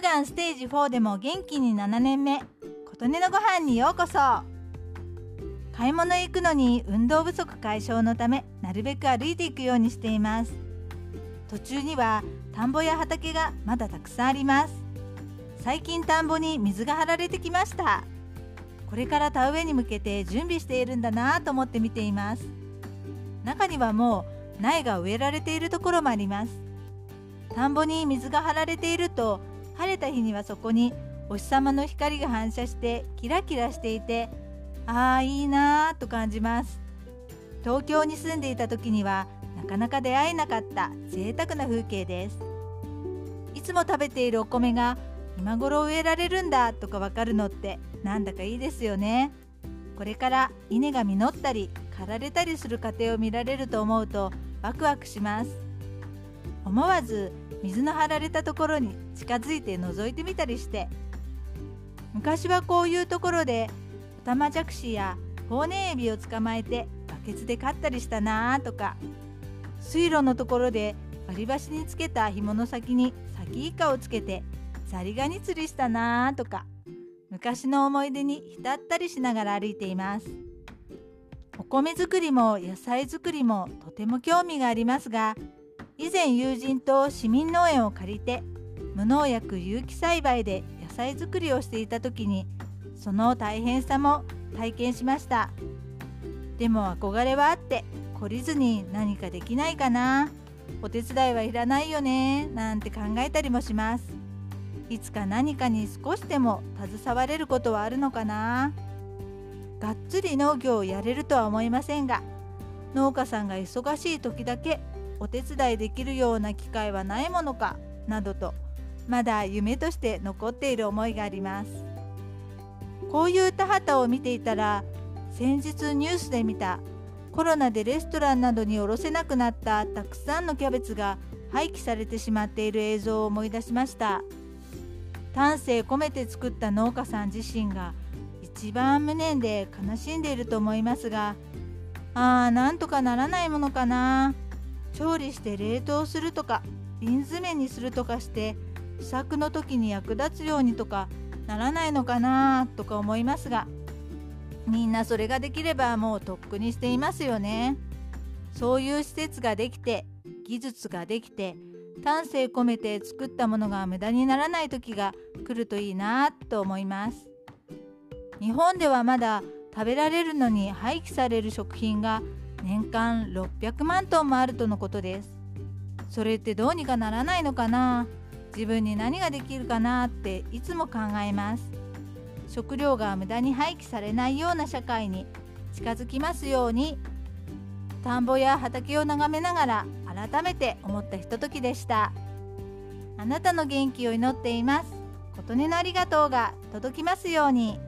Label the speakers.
Speaker 1: がんステージ4でも元気に7年目。琴音のご飯にようこそ。買い物へ行くのに運動不足解消のためなるべく歩いていくようにしています。途中には田んぼや畑がまだたくさんあります。最近田んぼに水が張られてきました。これから田植えに向けて準備しているんだなと思って見ています。中にはもう苗が植えられているところもあります。田んぼに水が張られていると晴れた日にはそこにお日様の光が反射してキラキラしていてああいいなぁと感じます。東京に住んでいた時にはなかなか出会えなかった贅沢な風景です。いつも食べているお米が今頃植えられるんだとかわかるのってなんだかいいですよね。これから稲が実ったり刈られたりする過程を見られると思うとワクワクします。思わず水の張られたところに近づいて覗いてみたりして。昔はこういうところでオタマジャクシやホウネンエビを捕まえてバケツで飼ったりしたなとか。水路のところで割り箸につけた紐の先にサキイカをつけてザリガニ釣りしたなとか。昔の思い出に浸ったりしながら歩いています。お米作りも野菜作りもとても興味がありますが以前友人と市民農園を借りて無農薬有機栽培で野菜作りをしていた時にその大変さも体験しました。でも憧れはあって懲りずに何かできないかな。お手伝いはいらないよねなんて考えたりもします。いつか何かに少しでも携われることはあるのかな。がっつり農業をやれるとは思いませんが農家さんが忙しい時だけお手伝いできるような機会はないものかなどとまだ夢として残っている思いがあります。こういう田畑を見ていたら先日ニュースで見たコロナでレストランなどに卸せなくなったたくさんのキャベツが廃棄されてしまっている映像を思い出しました。丹精込めて作った農家さん自身が一番無念で悲しんでいると思いますがあーなんとかならないものかな。調理して冷凍するとか瓶詰めにするとかして不作の時に役立つようにとかならないのかなとか思いますがみんなそれができればもうとっくにしていますよね。そういう施設ができて技術ができて丹精込めて作ったものが無駄にならない時が来るといいなと思います。日本ではまだ食べられるのに廃棄される食品が年間600万トンもあるとのことです。それってどうにかならないのかな？自分に何ができるかなっていつも考えます食料が無駄に廃棄されないような社会に近づきますように田んぼや畑を眺めながら改めて思ったひとときでしたあなたの元気を祈っています琴音のありがとうが届きますように。